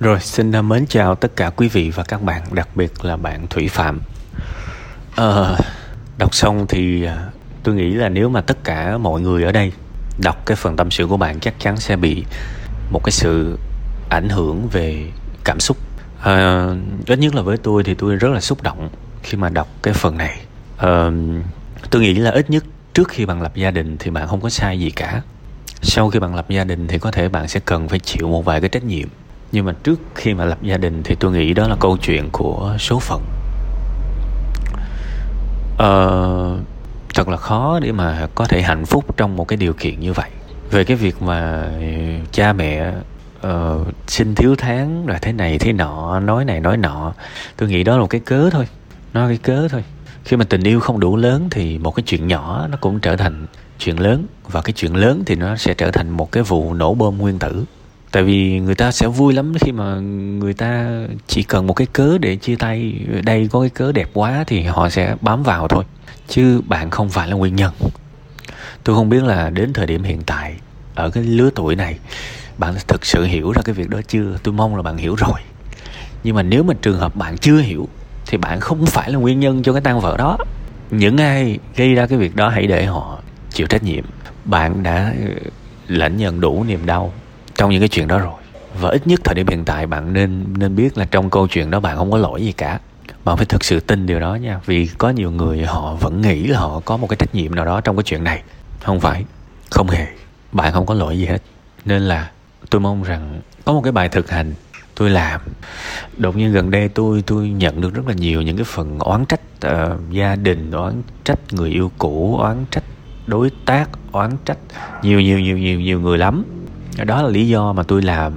Rồi, xin à, mến chào tất cả quý vị và các bạn, đặc biệt là bạn Thủy Phạm. À, đọc xong thì à, tôi nghĩ là nếu mà tất cả mọi người ở đây đọc cái phần tâm sự của bạn chắc chắn sẽ bị một cái sự ảnh hưởng về cảm xúc. À, ít nhất là với tôi thì tôi rất là xúc động khi mà đọc cái phần này. À, tôi nghĩ là ít nhất trước khi bạn lập gia đình thì bạn không có sai gì cả. Sau khi bạn lập gia đình thì có thể bạn sẽ cần phải chịu một vài cái trách nhiệm nhưng mà trước khi mà lập gia đình thì tôi nghĩ đó là câu chuyện của số phận. Ờ, thật là khó để mà có thể hạnh phúc trong một cái điều kiện như vậy. Về cái việc mà cha mẹ uh, xin thiếu tháng rồi thế này thế nọ nói này nói nọ tôi nghĩ đó là một cái cớ thôi. Nó cái cớ thôi. Khi mà tình yêu không đủ lớn thì một cái chuyện nhỏ nó cũng trở thành chuyện lớn và cái chuyện lớn thì nó sẽ trở thành một cái vụ nổ bom nguyên tử tại vì người ta sẽ vui lắm khi mà người ta chỉ cần một cái cớ để chia tay. Đây có cái cớ đẹp quá thì họ sẽ bám vào thôi, chứ bạn không phải là nguyên nhân. Tôi không biết là đến thời điểm hiện tại, ở cái lứa tuổi này, bạn thực sự hiểu ra cái việc đó chưa? Tôi mong là bạn hiểu rồi. Nhưng mà nếu mà trường hợp bạn chưa hiểu, thì bạn không phải là nguyên nhân cho cái tan vỡ đó. Những ai gây ra cái việc đó hãy để họ chịu trách nhiệm. Bạn đã ờ, lãnh nhận đủ niềm đau trong những cái chuyện đó rồi. Và ít nhất thời điểm hiện tại bạn nên nên biết là trong câu chuyện đó bạn không có lỗi gì cả. Bạn phải thực sự tin điều đó nha. Vì có nhiều người họ vẫn nghĩ là họ có một cái trách nhiệm nào đó trong cái chuyện này. Không phải. Không hề. Bạn không có lỗi gì hết. Nên là tôi mong rằng có một cái bài thực hành tôi làm. Đột nhiên gần đây tôi tôi nhận được rất là nhiều những cái phần oán trách uh, gia đình oán trách người yêu cũ oán trách đối tác oán trách nhiều nhiều nhiều nhiều nhiều người lắm đó là lý do mà tôi làm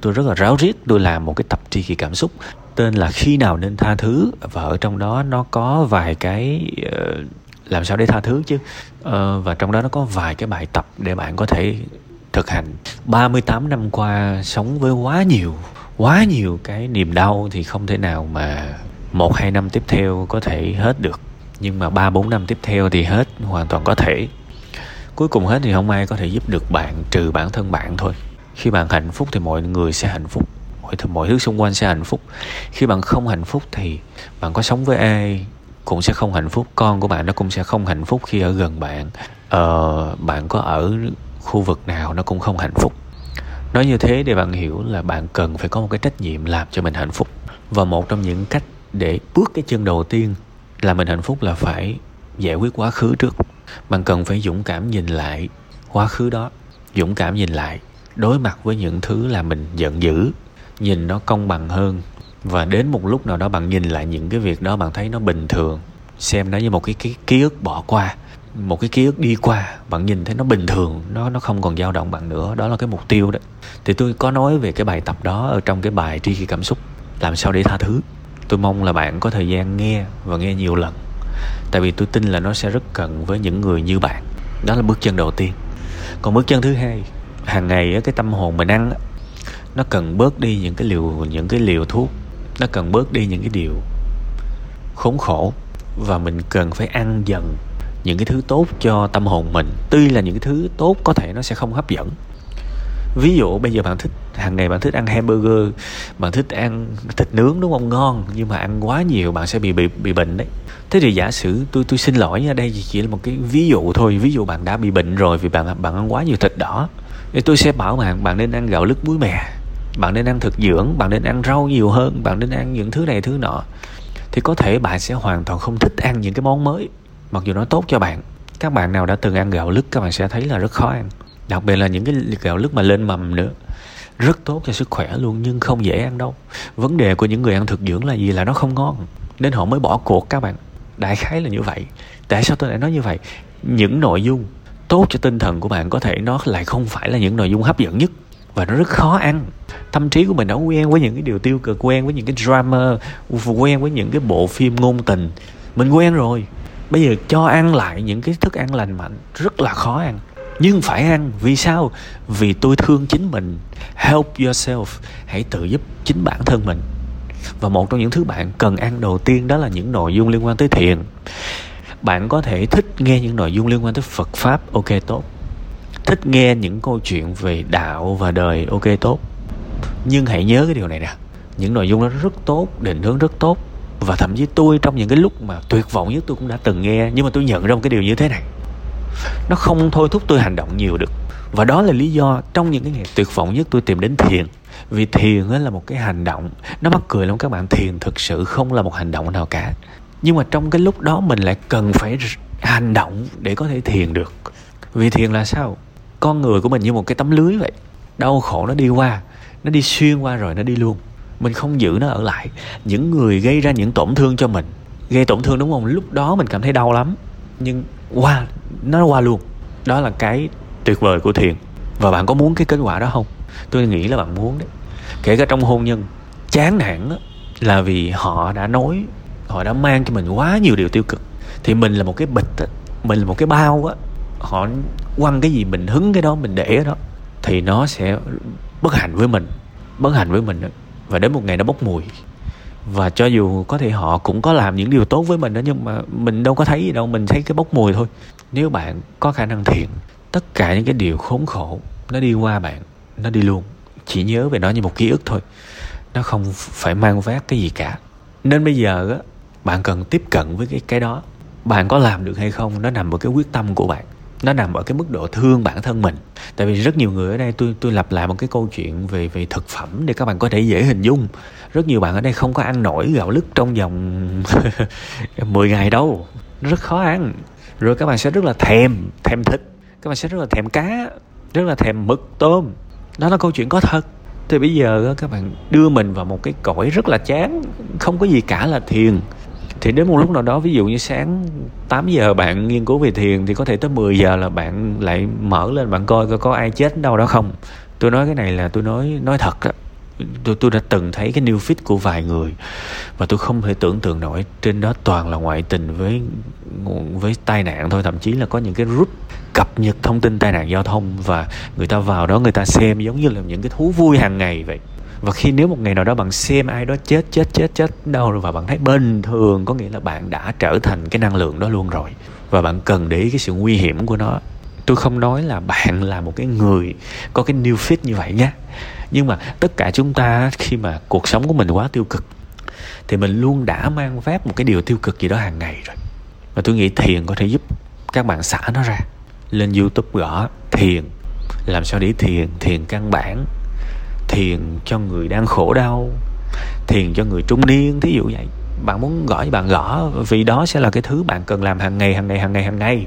tôi rất là ráo riết tôi làm một cái tập tri kỳ cảm xúc. Tên là khi nào nên tha thứ và ở trong đó nó có vài cái uh, làm sao để tha thứ chứ? Uh, và trong đó nó có vài cái bài tập để bạn có thể thực hành. 38 năm qua sống với quá nhiều quá nhiều cái niềm đau thì không thể nào mà một hai năm tiếp theo có thể hết được. Nhưng mà ba bốn năm tiếp theo thì hết hoàn toàn có thể cuối cùng hết thì không ai có thể giúp được bạn trừ bản thân bạn thôi. Khi bạn hạnh phúc thì mọi người sẽ hạnh phúc. Mọi thứ mọi thứ xung quanh sẽ hạnh phúc. Khi bạn không hạnh phúc thì bạn có sống với ai cũng sẽ không hạnh phúc. Con của bạn nó cũng sẽ không hạnh phúc khi ở gần bạn. Ờ, bạn có ở khu vực nào nó cũng không hạnh phúc. Nói như thế để bạn hiểu là bạn cần phải có một cái trách nhiệm làm cho mình hạnh phúc. Và một trong những cách để bước cái chân đầu tiên là mình hạnh phúc là phải giải quyết quá khứ trước bạn cần phải dũng cảm nhìn lại quá khứ đó. Dũng cảm nhìn lại đối mặt với những thứ là mình giận dữ. Nhìn nó công bằng hơn. Và đến một lúc nào đó bạn nhìn lại những cái việc đó bạn thấy nó bình thường. Xem nó như một cái, cái ký ức bỏ qua một cái ký ức đi qua. Bạn nhìn thấy nó bình thường nó nó không còn dao động bạn nữa. Đó là cái mục tiêu đó. Thì tôi có nói về cái bài tập đó ở trong cái bài tri khi cảm xúc làm sao để tha thứ. Tôi mong là bạn có thời gian nghe và nghe nhiều lần tại vì tôi tin là nó sẽ rất cần với những người như bạn. Đó là bước chân đầu tiên. Còn bước chân thứ hai, hàng ngày cái tâm hồn mình ăn nó cần bớt đi những cái liều, những cái liều thuốc. Nó cần bớt đi những cái điều khốn khổ. Và mình cần phải ăn dần những cái thứ tốt cho tâm hồn mình. Tuy là những cái thứ tốt có thể nó sẽ không hấp dẫn ví dụ, bây giờ bạn thích, hàng ngày bạn thích ăn hamburger, bạn thích ăn thịt nướng đúng không? Ngon, nhưng mà ăn quá nhiều bạn sẽ bị bị bị bệnh đấy. Thế thì giả sử tôi tôi xin lỗi nha, đây chỉ là một cái ví dụ thôi. Ví dụ bạn đã bị bệnh rồi vì bạn bạn ăn quá nhiều thịt đỏ, thì tôi sẽ bảo bạn bạn nên ăn gạo lứt muối mè, bạn nên ăn thực dưỡng, bạn nên ăn rau nhiều hơn, bạn nên ăn những thứ này, thứ nọ. Thì có thể bạn sẽ hoàn toàn không thích ăn những cái món mới, mặc dù nó tốt cho bạn. Các bạn nào đã từng ăn gạo lứt, các bạn sẽ thấy là rất khó ăn đặc biệt là những cái gạo lứt mà lên mầm nữa. Rất tốt cho sức khỏe luôn, nhưng không dễ ăn đâu. Vấn đề của những người ăn thực dưỡng là gì? Là nó không ngon, nên họ mới bỏ cuộc các bạn. Đại khái là như vậy. Tại sao tôi lại nói như vậy? Những nội dung tốt cho tinh thần của bạn có thể nó lại không phải là những nội dung hấp dẫn nhất, và nó rất khó ăn. Tâm trí của mình đã quen với những cái điều tiêu cực, quen với những cái drama, quen với những cái bộ phim ngôn tình. Mình quen rồi. Bây giờ cho ăn lại những cái thức ăn lành mạnh, rất là khó ăn nhưng phải ăn. Vì sao? Vì tôi thương chính mình. Help yourself. Hãy tự giúp chính bản thân mình. Và một trong những thứ bạn cần ăn đầu tiên đó là những nội dung liên quan tới thiền. Bạn có thể thích nghe những nội dung liên quan tới phật pháp, ok, tốt. Thích nghe những câu chuyện về đạo và đời, ok, tốt. Nhưng hãy nhớ cái điều này nè. Những nội dung đó rất tốt, định hướng rất tốt. Và thậm chí tôi trong những cái lúc mà tuyệt vọng nhất tôi cũng đã từng nghe, nhưng mà tôi nhận ra một cái điều như thế này nó không thôi thúc tôi hành động nhiều được. Và đó là lý do trong những cái ngày tuyệt vọng nhất tôi tìm đến thiền. Vì thiền là một cái hành động, nó mắc cười lắm các bạn. Thiền thực sự không là một hành động nào cả. Nhưng mà trong cái lúc đó mình lại cần phải hành động để có thể thiền được. Vì thiền là sao? Con người của mình như một cái tấm lưới vậy. Đau khổ nó đi qua, nó đi xuyên qua rồi nó đi luôn. Mình không giữ nó ở lại. Những người gây ra những tổn thương cho mình. Gây tổn thương đúng không? Lúc đó mình cảm thấy đau lắm nhưng qua, nó qua luôn. Đó là cái tuyệt vời của thiền. Và bạn có muốn cái kết quả đó không? Tôi nghĩ là bạn muốn đấy. Kể cả trong hôn nhân, chán nản là vì họ đã nói, họ đã mang cho mình quá nhiều điều tiêu cực. Thì mình là một cái bịch á, mình là một cái bao á. Họ quăng cái gì mình hứng cái đó, mình để ở đó, thì nó sẽ bất hạnh với mình, bất hạnh với mình và đến một ngày nó bốc mùi và cho dù có thể họ cũng có làm những điều tốt với mình đó, nhưng mà mình đâu có thấy gì đâu, mình thấy cái bốc mùi thôi. Nếu bạn có khả năng thiện, tất cả những cái điều khốn khổ, nó đi qua bạn, nó đi luôn. Chỉ nhớ về nó như một ký ức thôi. Nó không phải mang vác cái gì cả. Nên bây giờ á, bạn cần tiếp cận với cái cái đó. Bạn có làm được hay không, nó nằm ở cái quyết tâm của bạn nó nằm ở cái mức độ thương bản thân mình. Tại vì rất nhiều người ở đây, tôi tôi lặp lại một cái câu chuyện về về thực phẩm để các bạn có thể dễ hình dung. Rất nhiều bạn ở đây không có ăn nổi gạo lứt trong vòng 10 ngày đâu. Rất khó ăn. Rồi các bạn sẽ rất là thèm thèm thịt. Các bạn sẽ rất là thèm cá, rất là thèm mực, tôm. Đó là câu chuyện có thật. Thì bây giờ các bạn đưa mình vào một cái cõi rất là chán, không có gì cả là thiền thì đến một lúc nào đó, ví dụ như sáng 8 giờ bạn nghiên cứu về thiền, thì có thể tới 10 giờ là bạn lại mở lên bạn coi coi có ai chết đâu đó không. Tôi nói cái này là tôi nói nói thật đó tôi tôi đã từng thấy cái new fit của vài người và tôi không thể tưởng tượng nổi trên đó toàn là ngoại tình với với tai nạn thôi. Thậm chí là có những cái group cập nhật thông tin tai nạn giao thông và người ta vào đó, người ta xem giống như là những cái thú vui hàng ngày vậy và khi nếu một ngày nào đó bạn xem ai đó chết chết chết chết đâu rồi và bạn thấy bình thường, có nghĩa là bạn đã trở thành cái năng lượng đó luôn rồi. Và bạn cần để ý cái sự nguy hiểm của nó. Tôi không nói là bạn là một cái người có cái new fit như vậy nhé. Nhưng mà tất cả chúng ta khi mà cuộc sống của mình quá tiêu cực, thì mình luôn đã mang phép một cái điều tiêu cực gì đó hàng ngày rồi. Và tôi nghĩ thiền có thể giúp các bạn xả nó ra. Lên youtube gõ thiền, làm sao để thiền thiền căn bản thiền cho người đang khổ đau, thiền cho người trung niên, thí dụ vậy. Bạn muốn gõ thì bạn gõ, vì đó sẽ là cái thứ bạn cần làm hàng ngày hàng ngày hàng ngày hàng ngày.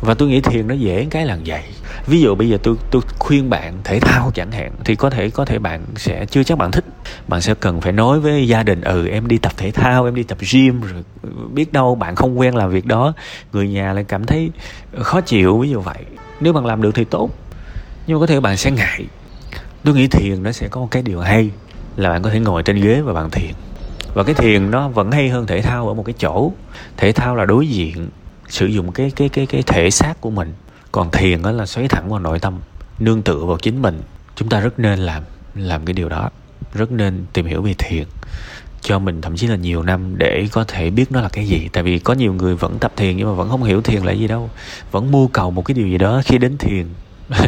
Và tôi nghĩ thiền nó dễ cái là vậy. Ví dụ bây giờ tôi tôi khuyên bạn thể thao chẳng hạn, thì có thể có thể bạn sẽ chưa chắc bạn thích. Bạn sẽ cần phải nói với gia đình ừ em đi tập thể thao, em đi tập gym, rồi biết đâu bạn không quen làm việc đó. Người nhà lại cảm thấy khó chịu, ví dụ vậy. Nếu bạn làm được thì tốt, nhưng mà có thể bạn sẽ ngại tôi nghĩ thiền nó sẽ có một cái điều hay, là bạn có thể ngồi trên ghế và bạn thiền. Và cái thiền nó vẫn hay hơn thể thao ở một cái chỗ. Thể thao là đối diện, sử dụng cái cái cái cái thể xác của mình. Còn thiền đó là xoáy thẳng vào nội tâm, nương tựa vào chính mình. Chúng ta rất nên làm làm cái điều đó. Rất nên tìm hiểu về thiền. Cho mình thậm chí là nhiều năm để có thể biết nó là cái gì. Tại vì có nhiều người vẫn tập thiền nhưng mà vẫn không hiểu thiền là gì đâu. Vẫn mưu cầu một cái điều gì đó khi đến thiền.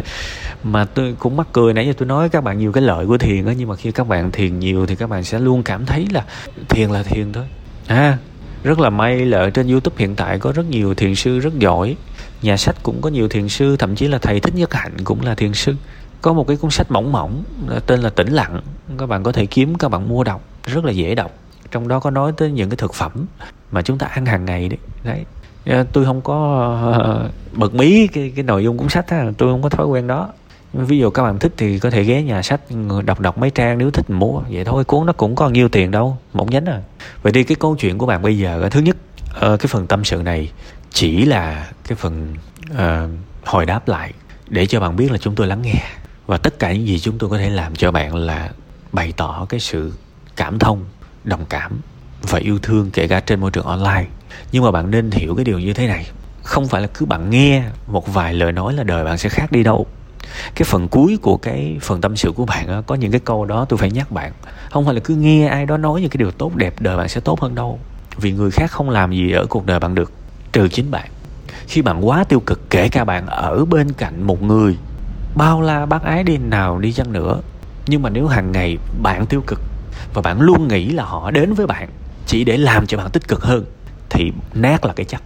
mà tôi cũng mắc cười nãy giờ tôi nói các bạn nhiều cái lợi của thiền á, nhưng mà khi các bạn thiền nhiều thì các bạn sẽ luôn cảm thấy là thiền là thiền thôi. À rất là may là ở trên youtube hiện tại có rất nhiều thiền sư rất giỏi. Nhà sách cũng có nhiều thiền sư, thậm chí là thầy thích nhất hạnh cũng là thiền sư. Có một cái cuốn sách mỏng mỏng à, tên là tĩnh lặng. Các bạn có thể kiếm, các bạn mua đọc, rất là dễ đọc. Trong đó có nói tới những cái thực phẩm mà chúng ta ăn hàng ngày đấy. Đấy Dạ, tôi không có ờ, bật mí cái cái nội dung cuốn sách á tôi không có thói quen đó. Ví dụ các bạn thích thì có thể ghé nhà sách đọc đọc mấy trang nếu thích mua. Vậy thôi cuốn nó cũng có nhiêu tiền đâu một nhánh à. Vậy thì cái câu chuyện của bạn bây giờ thứ nhất ờ, cái phần tâm sự này chỉ là cái phần uh, hồi đáp lại để cho bạn biết là chúng tôi lắng nghe. Và tất cả những gì chúng tôi có thể làm cho bạn là bày tỏ cái sự cảm thông đồng cảm và yêu thương kể cả trên môi trường online. Nhưng mà bạn nên hiểu cái điều như thế này. Không phải là cứ bạn nghe một vài lời nói là đời bạn sẽ khác đi đâu. Cái phần cuối của cái phần tâm sự của bạn đó, có những cái câu đó tôi phải nhắc bạn. Không phải là cứ nghe ai đó nói những cái điều tốt đẹp đời bạn sẽ tốt hơn đâu. Vì người khác không làm gì ở cuộc đời bạn được trừ chính bạn. Khi bạn quá tiêu cực kể cả bạn ở bên cạnh một người bao la bác ái đi nào đi chăng nữa nhưng mà nếu hàng ngày bạn tiêu cực và bạn luôn nghĩ là họ đến với bạn chỉ để làm cho bạn tích cực hơn, thì nát là cái chắc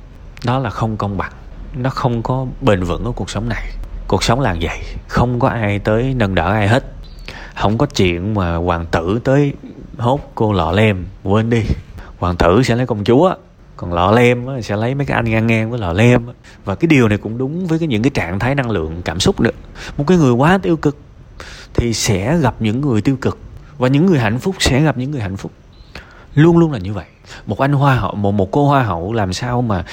đó là không công bằng. Nó không có bền vững ở cuộc sống này. Cuộc sống là vậy, không có ai tới nâng đỡ ai hết. Không có chuyện mà hoàng tử tới hốt cô lọ lem, quên đi. Hoàng tử sẽ lấy công chúa, còn lọ lem sẽ lấy mấy cái anh ngang ngang với lọ lem và cái điều này cũng đúng với cái những cái trạng thái năng lượng cảm xúc nữa. Một cái người quá tiêu cực thì sẽ gặp những người tiêu cực, và những người hạnh phúc sẽ gặp những người hạnh phúc luôn luôn là như vậy. Một anh hoa hậu, một một cô hoa hậu làm sao mà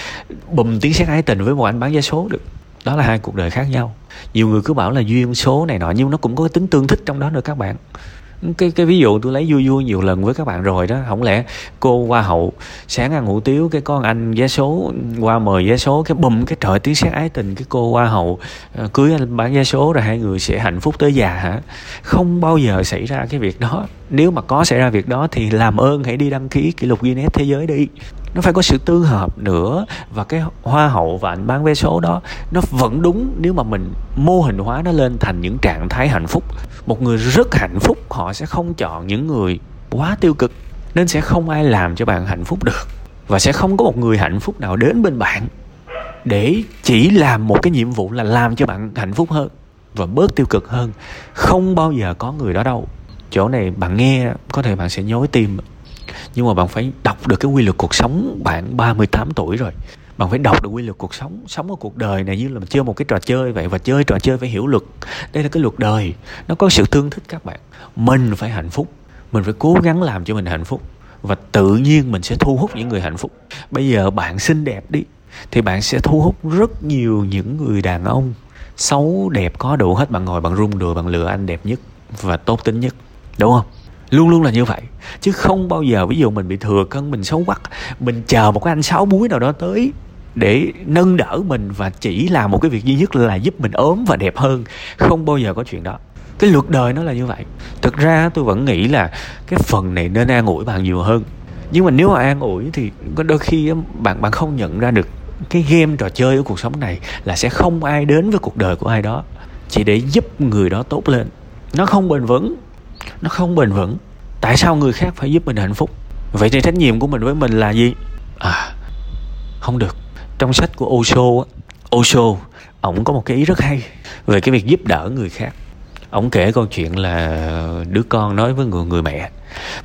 bùm tiếng sét ái tình với một anh bán vé số được. Đó là hai cuộc đời khác nhau. Nhiều người cứ bảo là duyên số này nọ, nhưng nó cũng có tính tương thích trong đó nữa các bạn cái cái ví dụ tôi lấy vui vui nhiều lần với các bạn rồi đó, không lẽ cô hoa hậu sáng ăn hủ tiếu, cái con anh vé số, qua mời vé số, cái bùm, cái trời tiếng sét ái tình, cái cô hoa hậu ờ, cưới anh bán vé số rồi hai người sẽ hạnh phúc tới già hả? Không bao giờ xảy ra cái việc đó. Nếu mà có xảy ra việc đó thì làm ơn hãy đi đăng ký kỷ lục Guinness thế giới đi nó phải có sự tương hợp nữa và cái hoa hậu và anh bán vé số đó, nó vẫn đúng nếu mà mình mô hình hóa nó lên thành những trạng thái hạnh phúc. Một người rất hạnh phúc, họ sẽ không chọn những người quá tiêu cực, nên sẽ không ai làm cho bạn hạnh phúc được. Và sẽ không có một người hạnh phúc nào đến bên bạn để chỉ làm một cái nhiệm vụ là làm cho bạn hạnh phúc hơn và bớt tiêu cực hơn. Không bao giờ có người đó đâu. Chỗ này bạn nghe, có thể bạn sẽ nhói tim nhưng mà bạn phải đọc được cái quy luật cuộc sống bạn 38 tuổi rồi. Bạn phải đọc được quy luật cuộc sống sống ở cuộc đời này như là mình chơi một cái trò chơi vậy và chơi trò chơi phải hiểu luật. Đây là cái luật đời, nó có sự tương thích các bạn. Mình phải hạnh phúc, mình phải cố gắng làm cho mình hạnh phúc và tự nhiên mình sẽ thu hút những người hạnh phúc. Bây giờ bạn xinh đẹp đi, thì bạn sẽ thu hút rất nhiều những người đàn ông xấu đẹp có đủ hết. Bạn ngồi bạn rung đùa bạn lừa anh đẹp nhất và tốt tính nhất, đúng không? Luôn luôn là như vậy. Chứ không bao giờ, ví dụ mình bị thừa cân, mình xấu quắc mình chờ một cái anh sáu muối nào đó tới để nâng đỡ mình và chỉ làm một cái việc duy nhất là giúp mình ốm và đẹp hơn. Không bao giờ có chuyện đó. Cái luật đời nó là như vậy. Thực ra tôi vẫn nghĩ là cái phần này nên an ủi bạn nhiều hơn. Nhưng mà nếu mà an ủi thì có đôi khi bạn bạn không nhận ra được cái game trò chơi ở cuộc sống này là sẽ không ai đến với cuộc đời của ai đó. Chỉ để giúp người đó tốt lên. Nó không bền vững nó không bền vững. Tại sao người khác phải giúp mình hạnh phúc? Vậy thì trách nhiệm của mình với mình là gì? À không được. Trong sách của Osho Osho, ổng có một cái ý rất hay về cái việc giúp đỡ người khác. Ổng kể câu chuyện là đứa con nói với người người mẹ.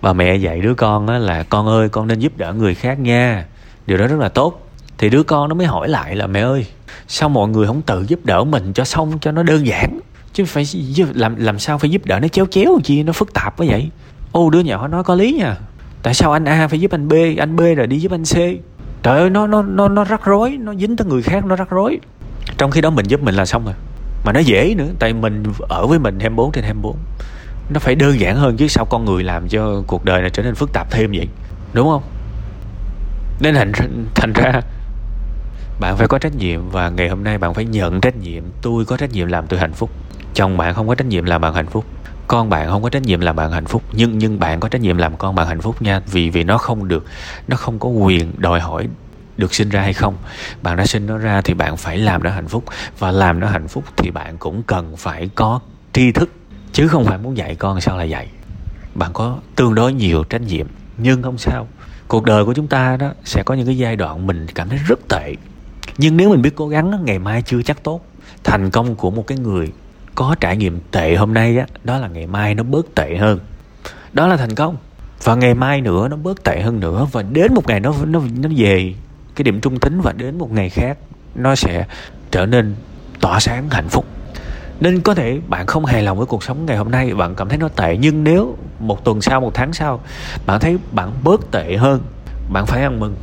Bà mẹ dạy đứa con á là, con ơi, con nên giúp đỡ người khác nha. Điều đó rất là tốt. Thì đứa con nó mới hỏi lại là, mẹ ơi, sao mọi người không tự giúp đỡ mình cho xong cho nó đơn giản? Chứ phải làm làm sao phải giúp đỡ nó chéo chéo chi, nó phức tạp quá vậy? Ô, đứa nhỏ nói có lý nha. Tại sao anh a phải giúp anh b anh b rồi đi giúp anh c? Trời ơi, nó nó nó nó rắc rối, nó dính tới người khác, nó rắc rối. Trong khi đó mình giúp mình là xong rồi. Mà nó dễ nữa, tại mình ở với mình 24 trên 24 nó phải đơn giản hơn chứ sao con người làm cho cuộc đời này trở nên phức tạp thêm vậy? Đúng không? Nên thành thành ra, bạn phải có trách nhiệm và ngày hôm nay bạn phải nhận trách nhiệm. Tôi có trách nhiệm làm tôi hạnh phúc chồng bạn không có trách nhiệm làm bạn hạnh phúc. Con bạn không có trách nhiệm làm bạn hạnh phúc. Nhưng nhưng bạn có trách nhiệm làm con bạn hạnh phúc nha. Vì vì nó không được, nó không có quyền đòi hỏi được sinh ra hay không. Bạn đã sinh nó ra thì bạn phải làm nó hạnh phúc. Và làm nó hạnh phúc thì bạn cũng cần phải có tri thức. Chứ không phải muốn dạy con sao là dạy. Bạn có tương đối nhiều trách nhiệm, nhưng không sao. Cuộc đời của chúng ta đó sẽ có những cái giai đoạn mình cảm thấy rất tệ. Nhưng nếu mình biết cố gắng ngày mai chưa chắc tốt. Thành công của một cái người có trải nghiệm tệ hôm nay á, đó là ngày mai nó bớt tệ hơn. Đó là thành công. Và ngày mai nữa nó bớt tệ hơn nữa và đến một ngày nó nó nó về cái điểm trung tính và đến một ngày khác, nó sẽ trở nên tỏa sáng, hạnh phúc. Nên có thể bạn không hài lòng với cuộc sống ngày hôm nay, bạn cảm thấy nó tệ. Nhưng nếu một tuần sau, một tháng sau, bạn thấy bạn bớt tệ hơn, bạn phải ăn mừng.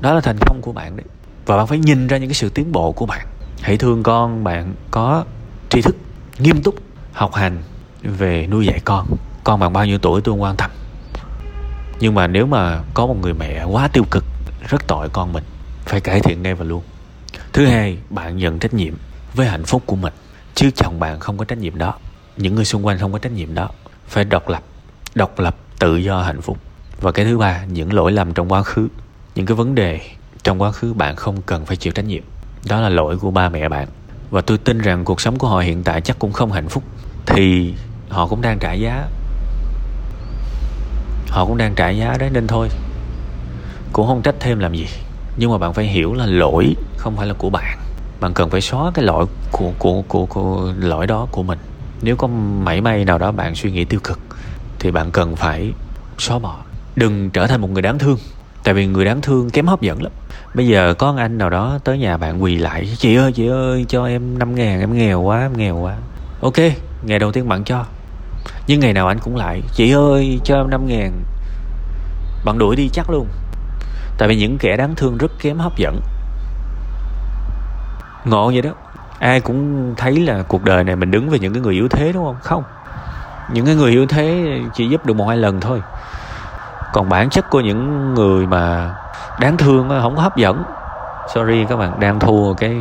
Đó là thành công của bạn đấy. Và bạn phải nhìn ra những cái sự tiến bộ của bạn. Hãy thương con bạn có tri thức nghiêm túc học hành về nuôi dạy con. Con bạn bao nhiêu tuổi tôi không quan tâm. Nhưng mà nếu mà có một người mẹ quá tiêu cực, rất tội con mình, phải cải thiện ngay và luôn. Thứ hai, bạn nhận trách nhiệm với hạnh phúc của mình. Chứ chồng bạn không có trách nhiệm đó, những người xung quanh không có trách nhiệm đó, phải độc lập độc lập tự do hạnh phúc. Và cái thứ ba, những lỗi lầm trong quá khứ, những cái vấn đề trong quá khứ bạn không cần phải chịu trách nhiệm. Đó là lỗi của ba mẹ bạn và tôi tin rằng cuộc sống của họ hiện tại chắc cũng không hạnh phúc. Thì họ cũng đang trả giá. Họ cũng đang trả giá đấy nên thôi. Cũng không trách thêm làm gì. Nhưng mà bạn phải hiểu là lỗi không phải là của bạn. Bạn cần phải xóa cái lỗi của của của, của lỗi đó của mình. Nếu có mảy may nào đó bạn suy nghĩ tiêu cực thì bạn cần phải xóa bỏ. Đừng trở thành một người đáng thương tại vì người đáng thương kém hấp dẫn lắm. Bây giờ có anh nào đó tới nhà bạn quỳ lại, chị ơi chị ơi, cho em 5 ngàn, em nghèo quá, em nghèo quá. Ok, ngày đầu tiên bạn cho. Nhưng ngày nào anh cũng lại, chị ơi, cho em 5 ngàn. Bạn đuổi đi chắc luôn. Tại vì những kẻ đáng thương rất kém hấp dẫn. Ngộ vậy đó. Ai cũng thấy là cuộc đời này mình đứng về những cái người yếu thế, đúng không? Không. Những cái người yếu thế chỉ giúp được một hai lần thôi còn bản chất của những người mà đáng thương không có hấp dẫn. Sorry các bạn, đang thua cái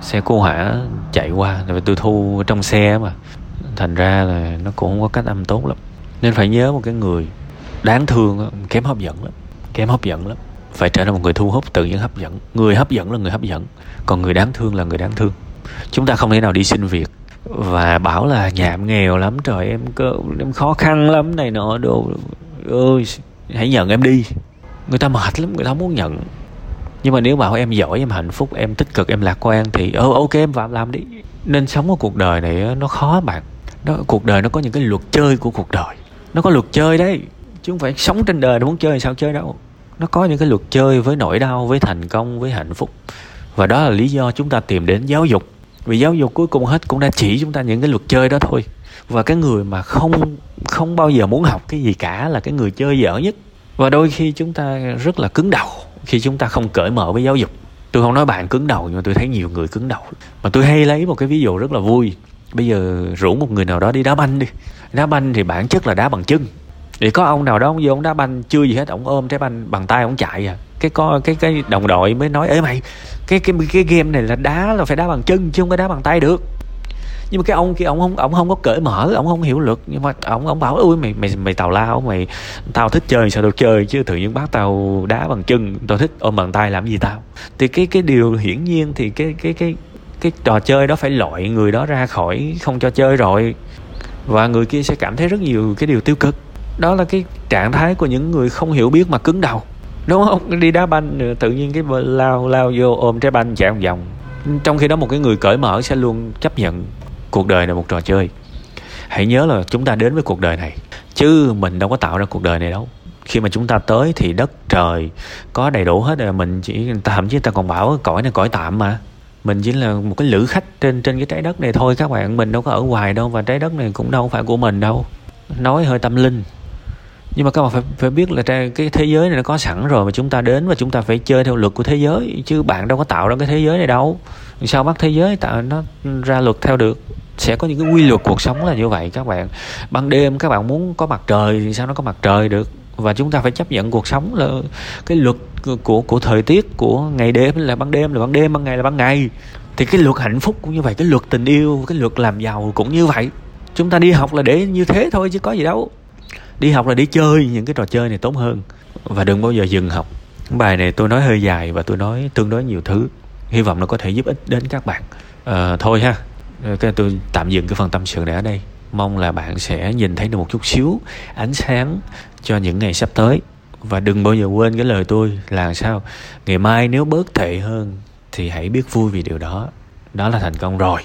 xe cứu hỏa chạy qua. Tại tôi thu trong xe mà. Thành ra là nó cũng không có cách âm tốt lắm. Nên phải nhớ một cái người đáng thương kém hấp dẫn lắm. Kém hấp dẫn lắm. Phải trở thành một người thu hút tự nhiên hấp dẫn. Người hấp dẫn là người hấp dẫn. Còn người đáng thương là người đáng thương. Chúng ta không thể nào đi xin việc và bảo là nhà em nghèo lắm, trời em cơ, em khó khăn lắm này nọ đồ. Ơi hãy nhận em đi. Người ta mệt lắm, người ta không muốn nhận. Nhưng mà nếu bảo em giỏi, em hạnh phúc, em tích cực, em lạc quan thì ừ ok, em vào làm đi. Nên sống ở cuộc đời này nó khó bạn. Nó, cuộc đời nó có những cái luật chơi của cuộc đời. Nó có luật chơi đấy, chứ không phải sống trên đời nó muốn chơi sao chơi đâu. Nó có những cái luật chơi với nỗi đau, với thành công, với hạnh phúc. Và đó là lý do chúng ta tìm đến giáo dục. Vì giáo dục cuối cùng hết cũng đã chỉ chúng ta những cái luật chơi đó thôi và cái người mà không không bao giờ muốn học cái gì cả là cái người chơi dở nhất. Và đôi khi chúng ta rất là cứng đầu khi chúng ta không cởi mở với giáo dục. Tôi không nói bạn cứng đầu nhưng mà tôi thấy nhiều người cứng đầu. Mà tôi hay lấy một cái ví dụ rất là vui. Bây giờ rủ một người nào đó đi đá banh đi. Đá banh thì bản chất là đá bằng chân. Thì có ông nào đó ông vô ông đá banh, chưa gì hết, ông ôm trái banh bằng tay ông chạy à. Cái có, cái cái đồng đội mới nói ế mày, cái cái cái game này là đá là phải đá bằng chân chứ không có đá bằng tay được nhưng mà cái ông kia ông không ông không có cởi mở, ông không hiểu luật. Nhưng mà ông ông bảo, ui, mày mày mày tào lao, mày, tao thích chơi sao tao chơi, chứ tự nhiên bác tao đá bằng chân, tao thích, ôm bằng tay làm gì tao? Thì cái cái điều hiển nhiên thì cái cái cái cái trò chơi đó phải loại người đó ra khỏi không cho chơi rồi. Và người kia sẽ cảm thấy rất nhiều cái điều tiêu cực. Đó là cái trạng thái của những người không hiểu biết mà cứng đầu. Đúng không? Đi đá banh, tự nhiên cái lao lao vô ôm trái banh chạy vòng vòng. Trong khi đó một cái người cởi mở sẽ luôn chấp nhận cuộc đời là một trò chơi. Hãy nhớ là chúng ta đến với cuộc đời này, chứ mình đâu có tạo ra cuộc đời này đâu. Khi mà chúng ta tới thì đất trời có đầy đủ hết rồi mình chỉ, thậm chí ta còn bảo cõi này cõi tạm mà. Mình chỉ là một cái lữ khách trên trên cái trái đất này thôi, các bạn. Mình đâu có ở ngoài đâu và trái đất này cũng đâu phải của mình đâu. Nói hơi tâm linh. Nhưng mà các bạn phải phải biết là cái thế giới này nó có sẵn rồi mà chúng ta đến và chúng ta phải chơi theo luật của thế giới, chứ bạn đâu có tạo ra cái thế giới này đâu. Sao bắt thế giới tạo nó ra luật theo được? Sẽ có những cái quy luật cuộc sống là như vậy. Các bạn ban đêm các bạn muốn có mặt trời thì sao nó có mặt trời được? Và chúng ta phải chấp nhận cuộc sống là cái luật của của thời tiết của ngày đêm là ban đêm là ban đêm ban ngày là ban ngày. Thì cái luật hạnh phúc cũng như vậy cái luật tình yêu cái luật làm giàu cũng như vậy. Chúng ta đi học là để như thế thôi chứ có gì đâu. Đi học là để chơi những cái trò chơi này tốt hơn. Và đừng bao giờ dừng học. Bài này tôi nói hơi dài và tôi nói tương đối nhiều thứ. Hy vọng nó có thể giúp ích đến các bạn. À, thôi ha. Ờ, cái tôi tạm dừng cái phần tâm sự này ở đây. Mong là bạn sẽ nhìn thấy được một chút xíu ánh sáng cho những ngày sắp tới. Và đừng bao giờ quên cái lời tôi là sao? Ngày mai nếu bớt tệ hơn thì hãy biết vui vì điều đó. Đó là thành công rồi.